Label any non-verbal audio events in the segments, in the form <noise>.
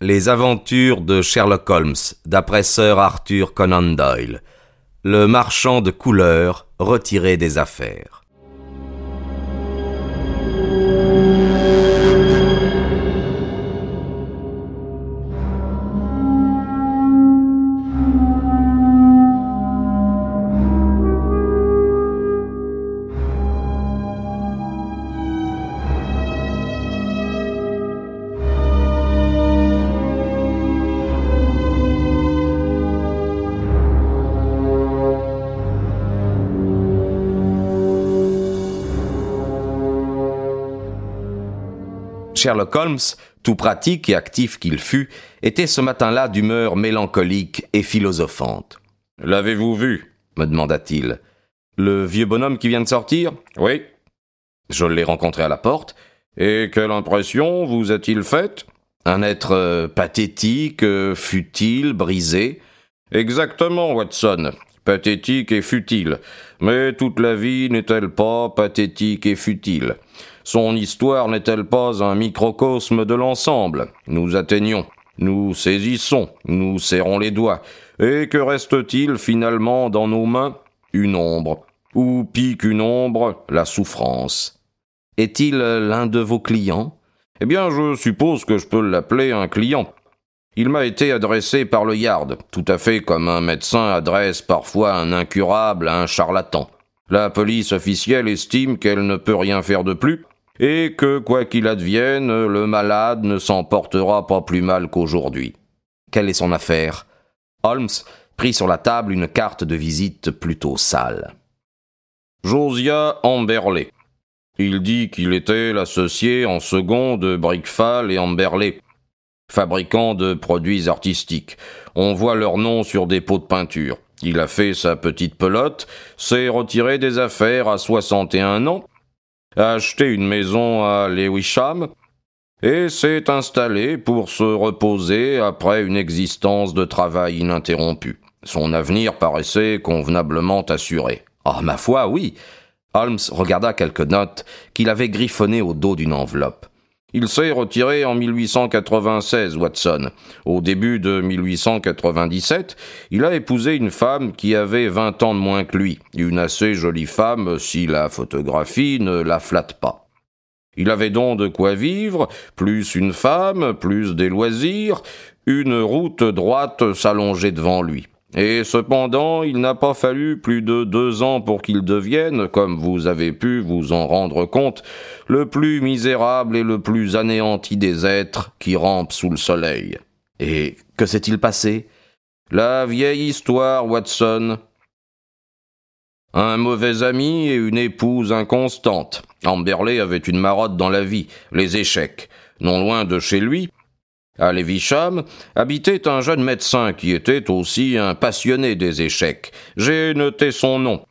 Les aventures de Sherlock Holmes, d'après Sir Arthur Conan Doyle. Le marchand de couleurs retiré des affaires. Sherlock Holmes, tout pratique et actif qu'il fût, était ce matin-là d'humeur mélancolique et philosophante. L'avez-vous vu? me demanda-t-il. Le vieux bonhomme qui vient de sortir Oui. Je l'ai rencontré à la porte. Et quelle impression vous a-t-il faite Un être euh, pathétique, euh, futile, brisé. Exactement, Watson. Pathétique et futile. Mais toute la vie n'est-elle pas pathétique et futile? Son histoire n'est-elle pas un microcosme de l'ensemble? Nous atteignons, nous saisissons, nous serrons les doigts. Et que reste-t-il finalement dans nos mains? Une ombre. Ou pis qu'une ombre, la souffrance. Est-il l'un de vos clients? Eh bien, je suppose que je peux l'appeler un client. Il m'a été adressé par le yard, tout à fait comme un médecin adresse parfois un incurable à un charlatan. La police officielle estime qu'elle ne peut rien faire de plus, et que, quoi qu'il advienne, le malade ne s'en portera pas plus mal qu'aujourd'hui. Quelle est son affaire? Holmes prit sur la table une carte de visite plutôt sale. Josiah Amberley. Il dit qu'il était l'associé en second de Brickfall et Amberley, fabricants de produits artistiques. On voit leur nom sur des pots de peinture. Il a fait sa petite pelote, s'est retiré des affaires à 61 ans, a acheté une maison à Lewisham et s'est installé pour se reposer après une existence de travail ininterrompu. Son avenir paraissait convenablement assuré. Ah, ma foi, oui. Holmes regarda quelques notes qu'il avait griffonnées au dos d'une enveloppe. Il s'est retiré en 1896, Watson. Au début de 1897, il a épousé une femme qui avait vingt ans de moins que lui, une assez jolie femme si la photographie ne la flatte pas. Il avait donc de quoi vivre, plus une femme, plus des loisirs, une route droite s'allongeait devant lui. Et cependant, il n'a pas fallu plus de deux ans pour qu'il devienne, comme vous avez pu vous en rendre compte, le plus misérable et le plus anéanti des êtres qui rampent sous le soleil. Et que s'est-il passé? La vieille histoire, Watson. Un mauvais ami et une épouse inconstante. Amberley avait une marotte dans la vie, les échecs. Non loin de chez lui, à Levisham habitait un jeune médecin qui était aussi un passionné des échecs. J'ai noté son nom.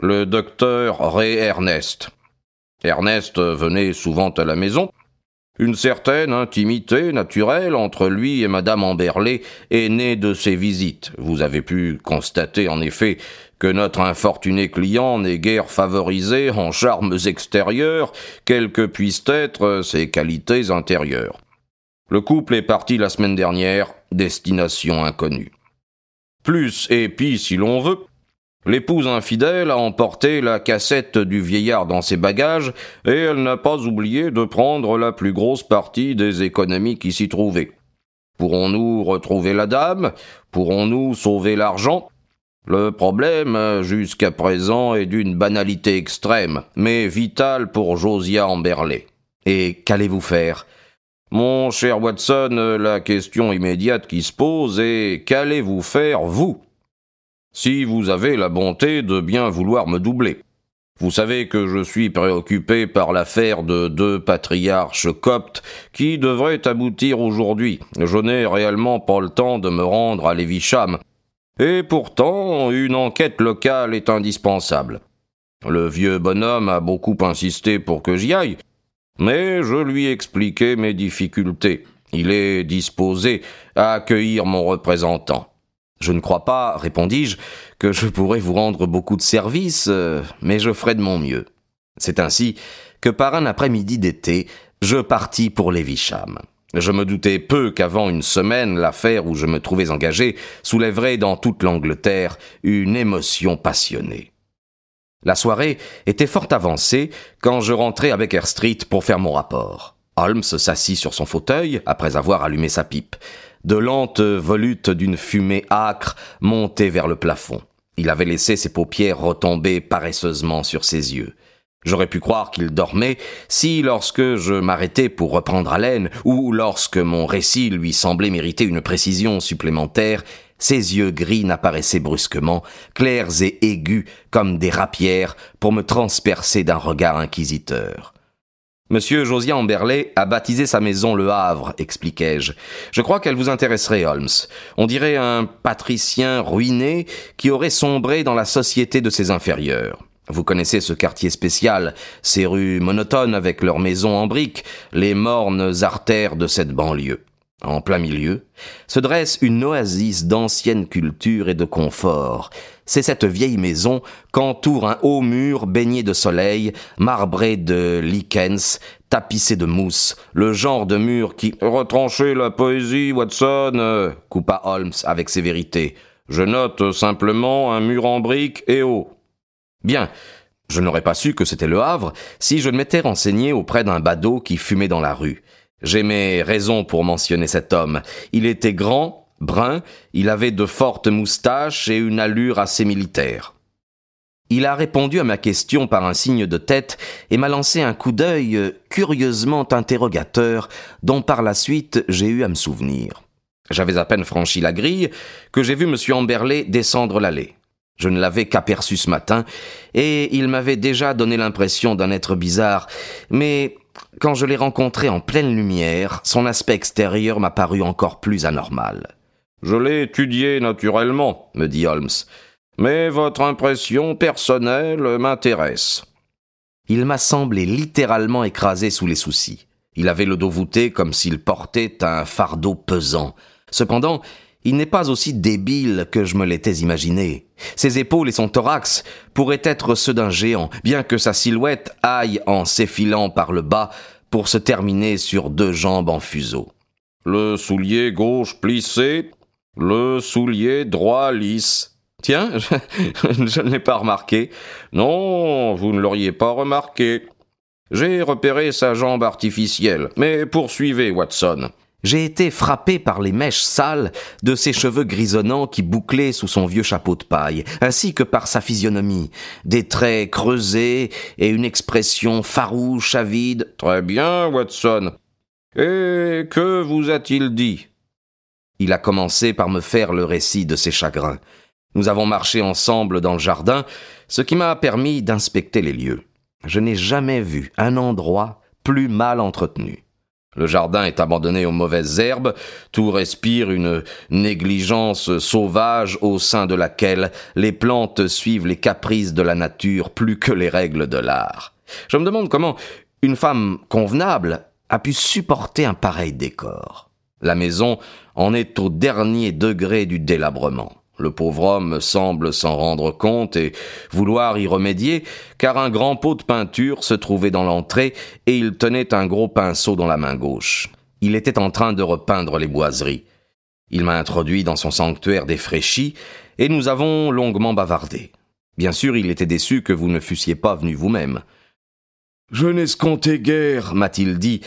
Le docteur Ray Ernest. Ernest venait souvent à la maison. Une certaine intimité naturelle entre lui et madame Amberley est née de ses visites. Vous avez pu constater en effet que notre infortuné client n'est guère favorisé en charmes extérieurs, quelles que puissent être ses qualités intérieures. Le couple est parti la semaine dernière, destination inconnue. Plus et pis si l'on veut, l'épouse infidèle a emporté la cassette du vieillard dans ses bagages et elle n'a pas oublié de prendre la plus grosse partie des économies qui s'y trouvaient. Pourrons-nous retrouver la dame? Pourrons-nous sauver l'argent? Le problème, jusqu'à présent, est d'une banalité extrême, mais vitale pour Josiah Amberley. Et qu'allez-vous faire? Mon cher Watson, la question immédiate qui se pose est qu'allez-vous faire, vous? Si vous avez la bonté de bien vouloir me doubler. Vous savez que je suis préoccupé par l'affaire de deux patriarches coptes qui devraient aboutir aujourd'hui. Je n'ai réellement pas le temps de me rendre à Lévicham. Et pourtant, une enquête locale est indispensable. Le vieux bonhomme a beaucoup insisté pour que j'y aille, mais je lui expliquai mes difficultés. Il est disposé à accueillir mon représentant. Je ne crois pas, répondis-je, que je pourrais vous rendre beaucoup de services, euh, mais je ferai de mon mieux. C'est ainsi que par un après-midi d'été, je partis pour Lévicham. Je me doutais peu qu'avant une semaine, l'affaire où je me trouvais engagé soulèverait dans toute l'Angleterre une émotion passionnée. La soirée était fort avancée quand je rentrai à Baker Street pour faire mon rapport. Holmes s'assit sur son fauteuil après avoir allumé sa pipe. De lentes volutes d'une fumée âcre montaient vers le plafond. Il avait laissé ses paupières retomber paresseusement sur ses yeux. J'aurais pu croire qu'il dormait si, lorsque je m'arrêtais pour reprendre haleine, ou lorsque mon récit lui semblait mériter une précision supplémentaire, ses yeux gris n'apparaissaient brusquement, clairs et aigus comme des rapières, pour me transpercer d'un regard inquisiteur. Monsieur Josiah Amberley a baptisé sa maison Le Havre, expliquai-je. Je crois qu'elle vous intéresserait, Holmes. On dirait un patricien ruiné qui aurait sombré dans la société de ses inférieurs. Vous connaissez ce quartier spécial, ces rues monotones avec leurs maisons en briques, les mornes artères de cette banlieue. En plein milieu, se dresse une oasis d'ancienne culture et de confort. C'est cette vieille maison qu'entoure un haut mur baigné de soleil, marbré de lichens, tapissé de mousse, le genre de mur qui... Retranchez la poésie, Watson, coupa Holmes avec sévérité. Je note simplement un mur en briques et haut. Bien. Je n'aurais pas su que c'était le Havre si je ne m'étais renseigné auprès d'un badaud qui fumait dans la rue. J'ai mes raisons pour mentionner cet homme. Il était grand, brun, il avait de fortes moustaches et une allure assez militaire. Il a répondu à ma question par un signe de tête et m'a lancé un coup d'œil curieusement interrogateur dont par la suite j'ai eu à me souvenir. J'avais à peine franchi la grille que j'ai vu M. Amberley descendre l'allée. Je ne l'avais qu'aperçu ce matin, et il m'avait déjà donné l'impression d'un être bizarre, mais quand je l'ai rencontré en pleine lumière, son aspect extérieur m'a paru encore plus anormal. Je l'ai étudié naturellement, me dit Holmes, mais votre impression personnelle m'intéresse. Il m'a semblé littéralement écrasé sous les soucis. Il avait le dos voûté comme s'il portait un fardeau pesant. Cependant, il n'est pas aussi débile que je me l'étais imaginé. Ses épaules et son thorax pourraient être ceux d'un géant, bien que sa silhouette aille en s'effilant par le bas pour se terminer sur deux jambes en fuseau. Le soulier gauche plissé, le soulier droit lisse. Tiens, <laughs> je, je ne l'ai pas remarqué. Non, vous ne l'auriez pas remarqué. J'ai repéré sa jambe artificielle. Mais poursuivez, Watson j'ai été frappé par les mèches sales de ses cheveux grisonnants qui bouclaient sous son vieux chapeau de paille, ainsi que par sa physionomie, des traits creusés et une expression farouche, avide. Très bien, Watson. Et que vous a-t-il dit? Il a commencé par me faire le récit de ses chagrins. Nous avons marché ensemble dans le jardin, ce qui m'a permis d'inspecter les lieux. Je n'ai jamais vu un endroit plus mal entretenu. Le jardin est abandonné aux mauvaises herbes, tout respire une négligence sauvage au sein de laquelle les plantes suivent les caprices de la nature plus que les règles de l'art. Je me demande comment une femme convenable a pu supporter un pareil décor. La maison en est au dernier degré du délabrement. Le pauvre homme semble s'en rendre compte et vouloir y remédier, car un grand pot de peinture se trouvait dans l'entrée et il tenait un gros pinceau dans la main gauche. Il était en train de repeindre les boiseries. Il m'a introduit dans son sanctuaire défraîchi et nous avons longuement bavardé. Bien sûr, il était déçu que vous ne fussiez pas venu vous-même. Je n'escomptais guère, m'a-t-il dit,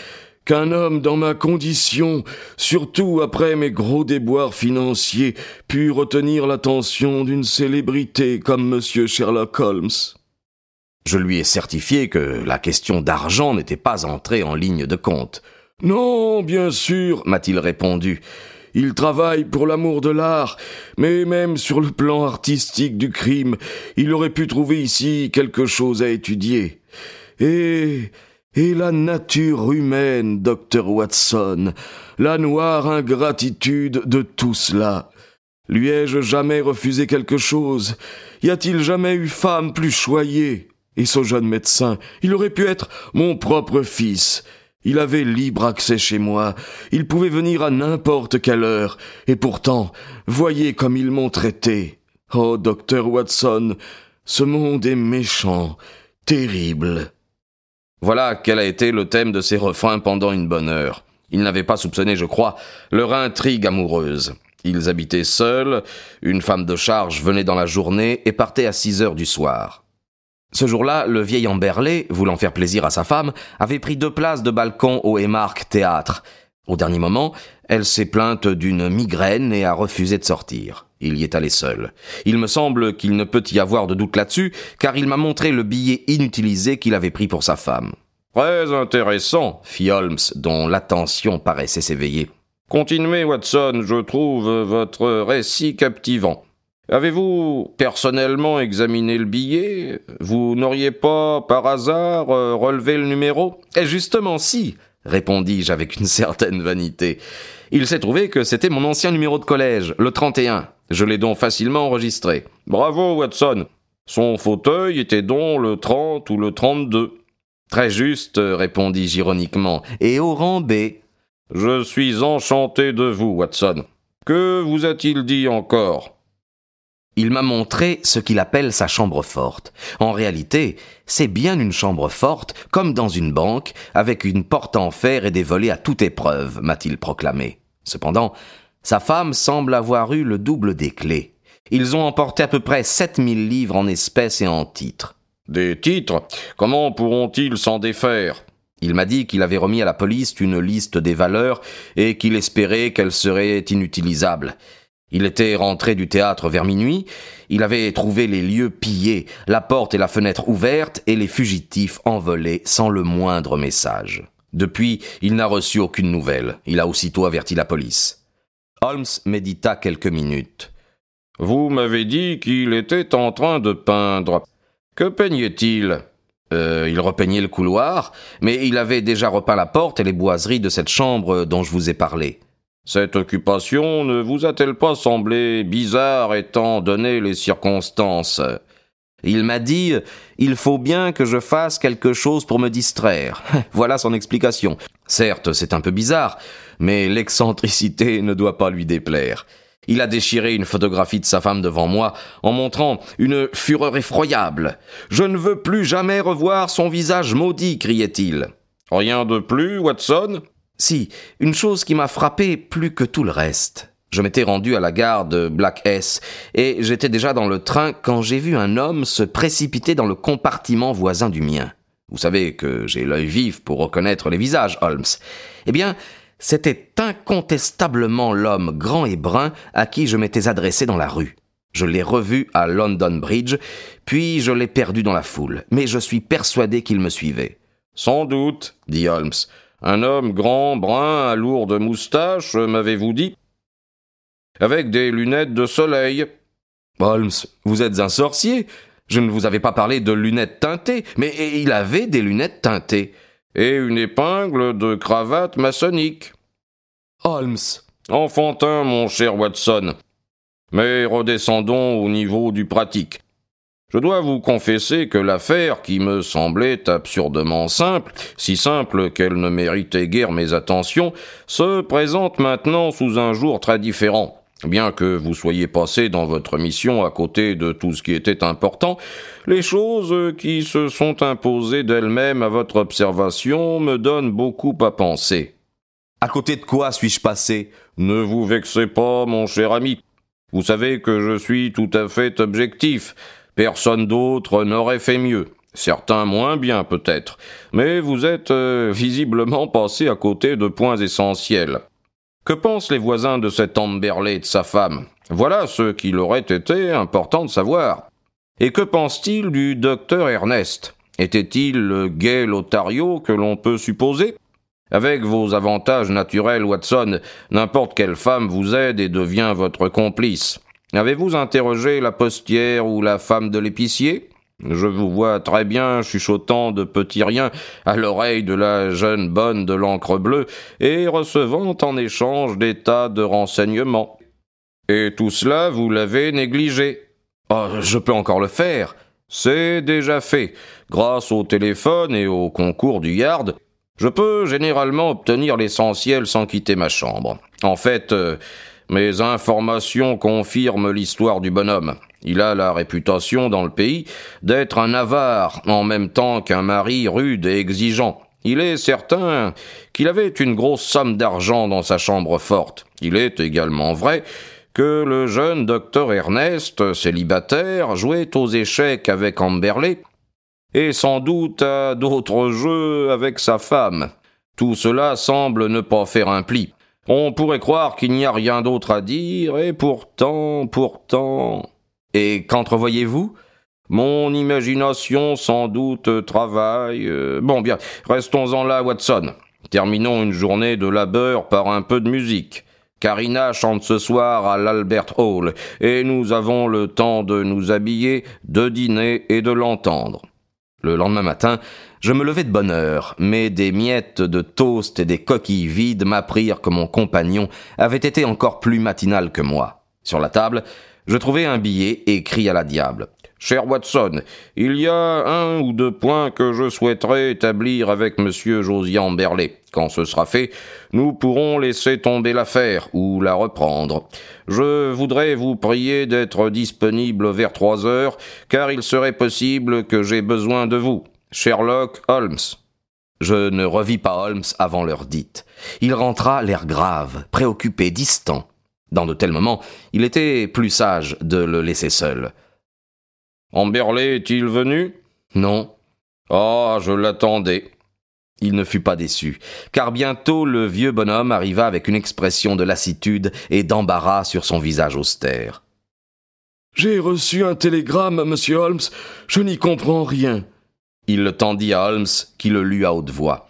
qu'un homme dans ma condition, surtout après mes gros déboires financiers, pût retenir l'attention d'une célébrité comme M. Sherlock Holmes. Je lui ai certifié que la question d'argent n'était pas entrée en ligne de compte. Non, bien sûr, m'a-t-il répondu. Il travaille pour l'amour de l'art, mais même sur le plan artistique du crime, il aurait pu trouver ici quelque chose à étudier. Et et la nature humaine, docteur Watson, la noire ingratitude de tout cela. Lui ai-je jamais refusé quelque chose? Y a-t-il jamais eu femme plus choyée? Et ce jeune médecin, il aurait pu être mon propre fils. Il avait libre accès chez moi, il pouvait venir à n'importe quelle heure, et pourtant, voyez comme ils m'ont traité. Oh, docteur Watson, ce monde est méchant, terrible. Voilà quel a été le thème de ses refrains pendant une bonne heure. Ils n'avaient pas soupçonné, je crois, leur intrigue amoureuse. Ils habitaient seuls, une femme de charge venait dans la journée et partait à six heures du soir. Ce jour-là, le vieil Amberley, voulant faire plaisir à sa femme, avait pris deux places de balcon au Emark Théâtre. Au dernier moment, elle s'est plainte d'une migraine et a refusé de sortir. Il y est allé seul. Il me semble qu'il ne peut y avoir de doute là-dessus, car il m'a montré le billet inutilisé qu'il avait pris pour sa femme. Très intéressant, fit Holmes, dont l'attention paraissait s'éveiller. Continuez, Watson, je trouve votre récit captivant. Avez-vous personnellement examiné le billet? Vous n'auriez pas, par hasard, relevé le numéro? Eh justement, si, répondis-je avec une certaine vanité. Il s'est trouvé que c'était mon ancien numéro de collège, le 31. Je l'ai donc facilement enregistré. Bravo, Watson. Son fauteuil était donc le 30 ou le 32. Très juste, répondis-je ironiquement, et au rang B? Je suis enchanté de vous, Watson. Que vous a-t-il dit encore? Il m'a montré ce qu'il appelle sa chambre forte. En réalité, c'est bien une chambre forte, comme dans une banque, avec une porte en fer et des volets à toute épreuve, m'a-t-il proclamé. Cependant, sa femme semble avoir eu le double des clés. Ils ont emporté à peu près sept mille livres en espèces et en titres. Des titres? Comment pourront-ils s'en défaire? Il m'a dit qu'il avait remis à la police une liste des valeurs et qu'il espérait qu'elle serait inutilisable. Il était rentré du théâtre vers minuit, il avait trouvé les lieux pillés, la porte et la fenêtre ouvertes et les fugitifs envolés sans le moindre message. Depuis, il n'a reçu aucune nouvelle. Il a aussitôt averti la police. Holmes médita quelques minutes. Vous m'avez dit qu'il était en train de peindre. Que peignait-il? Euh, il repeignait le couloir, mais il avait déjà repeint la porte et les boiseries de cette chambre dont je vous ai parlé. Cette occupation ne vous a-t-elle pas semblé bizarre étant donné les circonstances? Il m'a dit Il faut bien que je fasse quelque chose pour me distraire. <laughs> voilà son explication. Certes, c'est un peu bizarre, mais l'excentricité ne doit pas lui déplaire. Il a déchiré une photographie de sa femme devant moi en montrant une fureur effroyable. Je ne veux plus jamais revoir son visage maudit, criait-il. Rien de plus, Watson? Si, une chose qui m'a frappé plus que tout le reste. Je m'étais rendu à la gare de Black S et j'étais déjà dans le train quand j'ai vu un homme se précipiter dans le compartiment voisin du mien. Vous savez que j'ai l'œil vif pour reconnaître les visages, Holmes. Eh bien, c'était incontestablement l'homme grand et brun à qui je m'étais adressé dans la rue. Je l'ai revu à London Bridge, puis je l'ai perdu dans la foule, mais je suis persuadé qu'il me suivait. Sans doute, dit Holmes. Un homme grand, brun, à lourde moustache, m'avez-vous dit? Avec des lunettes de soleil. Holmes, vous êtes un sorcier. Je ne vous avais pas parlé de lunettes teintées, mais il avait des lunettes teintées. Et une épingle de cravate maçonnique. Holmes. Enfantin, mon cher Watson. Mais redescendons au niveau du pratique. Je dois vous confesser que l'affaire, qui me semblait absurdement simple, si simple qu'elle ne méritait guère mes attentions, se présente maintenant sous un jour très différent. Bien que vous soyez passé dans votre mission à côté de tout ce qui était important, les choses qui se sont imposées d'elles-mêmes à votre observation me donnent beaucoup à penser. À côté de quoi suis-je passé? Ne vous vexez pas, mon cher ami. Vous savez que je suis tout à fait objectif. Personne d'autre n'aurait fait mieux. Certains moins bien peut-être, mais vous êtes euh, visiblement passé à côté de points essentiels. Que pensent les voisins de cet Amberley et de sa femme? Voilà ce qu'il aurait été important de savoir. Et que pense-t-il du docteur Ernest? Était-il le gai Lothario que l'on peut supposer? Avec vos avantages naturels, Watson, n'importe quelle femme vous aide et devient votre complice. Avez-vous interrogé la postière ou la femme de l'épicier? Je vous vois très bien chuchotant de petits riens à l'oreille de la jeune bonne de l'encre bleue et recevant en échange des tas de renseignements. Et tout cela, vous l'avez négligé. Oh, je peux encore le faire. C'est déjà fait. Grâce au téléphone et au concours du Yard, je peux généralement obtenir l'essentiel sans quitter ma chambre. En fait, euh, mes informations confirment l'histoire du bonhomme. Il a la réputation dans le pays d'être un avare en même temps qu'un mari rude et exigeant. Il est certain qu'il avait une grosse somme d'argent dans sa chambre forte. Il est également vrai que le jeune docteur Ernest, célibataire, jouait aux échecs avec Amberley, et sans doute à d'autres jeux avec sa femme. Tout cela semble ne pas faire un pli. On pourrait croire qu'il n'y a rien d'autre à dire, et pourtant, pourtant. Et qu'entrevoyez-vous Mon imagination sans doute travaille. Euh, bon, bien, restons-en là, Watson. Terminons une journée de labeur par un peu de musique. Karina chante ce soir à l'Albert Hall, et nous avons le temps de nous habiller, de dîner et de l'entendre. Le lendemain matin, je me levai de bonne heure, mais des miettes de toast et des coquilles vides m'apprirent que mon compagnon avait été encore plus matinal que moi. Sur la table, je trouvai un billet écrit à la diable. Cher Watson, il y a un ou deux points que je souhaiterais établir avec monsieur Josian Berlet. Quand ce sera fait, nous pourrons laisser tomber l'affaire ou la reprendre. Je voudrais vous prier d'être disponible vers trois heures, car il serait possible que j'ai besoin de vous. Sherlock Holmes. Je ne revis pas Holmes avant l'heure dite. Il rentra l'air grave, préoccupé, distant. Dans de tels moments, il était plus sage de le laisser seul. Amberley est-il venu? Non. Ah, je l'attendais. Il ne fut pas déçu, car bientôt le vieux bonhomme arriva avec une expression de lassitude et d'embarras sur son visage austère. J'ai reçu un télégramme, monsieur Holmes. Je n'y comprends rien. Il le tendit à Holmes, qui le lut à haute voix.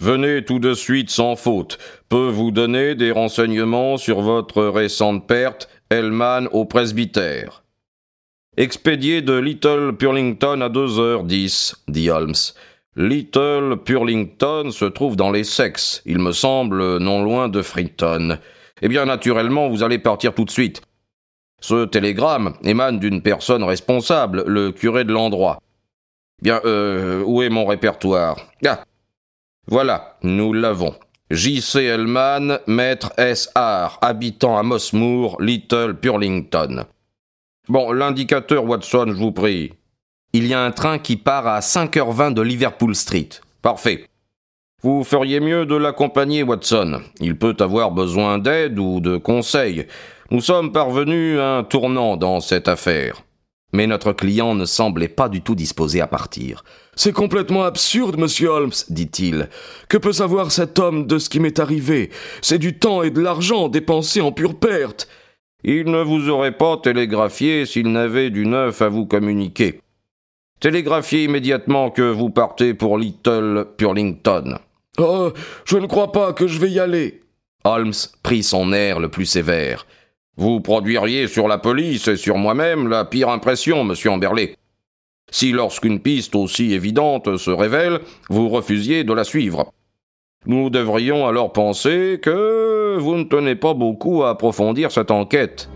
Venez tout de suite sans faute. Peut vous donner des renseignements sur votre récente perte, Hellman au presbytère. Expédié de Little Purlington à deux heures dix, dit Holmes. Little Purlington se trouve dans les sexes, il me semble, non loin de Frinton. Eh bien, naturellement, vous allez partir tout de suite. Ce télégramme émane d'une personne responsable, le curé de l'endroit. Bien, euh, où est mon répertoire? Ah Voilà, nous l'avons. J.C. Hellman, maître S.R., habitant à Mossmoor, Little Purlington. Bon, l'indicateur, Watson, je vous prie. Il y a un train qui part à 5h20 de Liverpool Street. Parfait. Vous feriez mieux de l'accompagner, Watson. Il peut avoir besoin d'aide ou de conseils. Nous sommes parvenus à un tournant dans cette affaire. Mais notre client ne semblait pas du tout disposé à partir. C'est complètement absurde, monsieur Holmes, dit-il. Que peut savoir cet homme de ce qui m'est arrivé? C'est du temps et de l'argent dépensés en pure perte. Il ne vous aurait pas télégraphié s'il n'avait du neuf à vous communiquer. Télégraphiez immédiatement que vous partez pour Little Purlington. Oh, je ne crois pas que je vais y aller. Holmes prit son air le plus sévère. Vous produiriez sur la police et sur moi-même la pire impression, monsieur Amberley. Si lorsqu'une piste aussi évidente se révèle, vous refusiez de la suivre. Nous devrions alors penser que vous ne tenez pas beaucoup à approfondir cette enquête.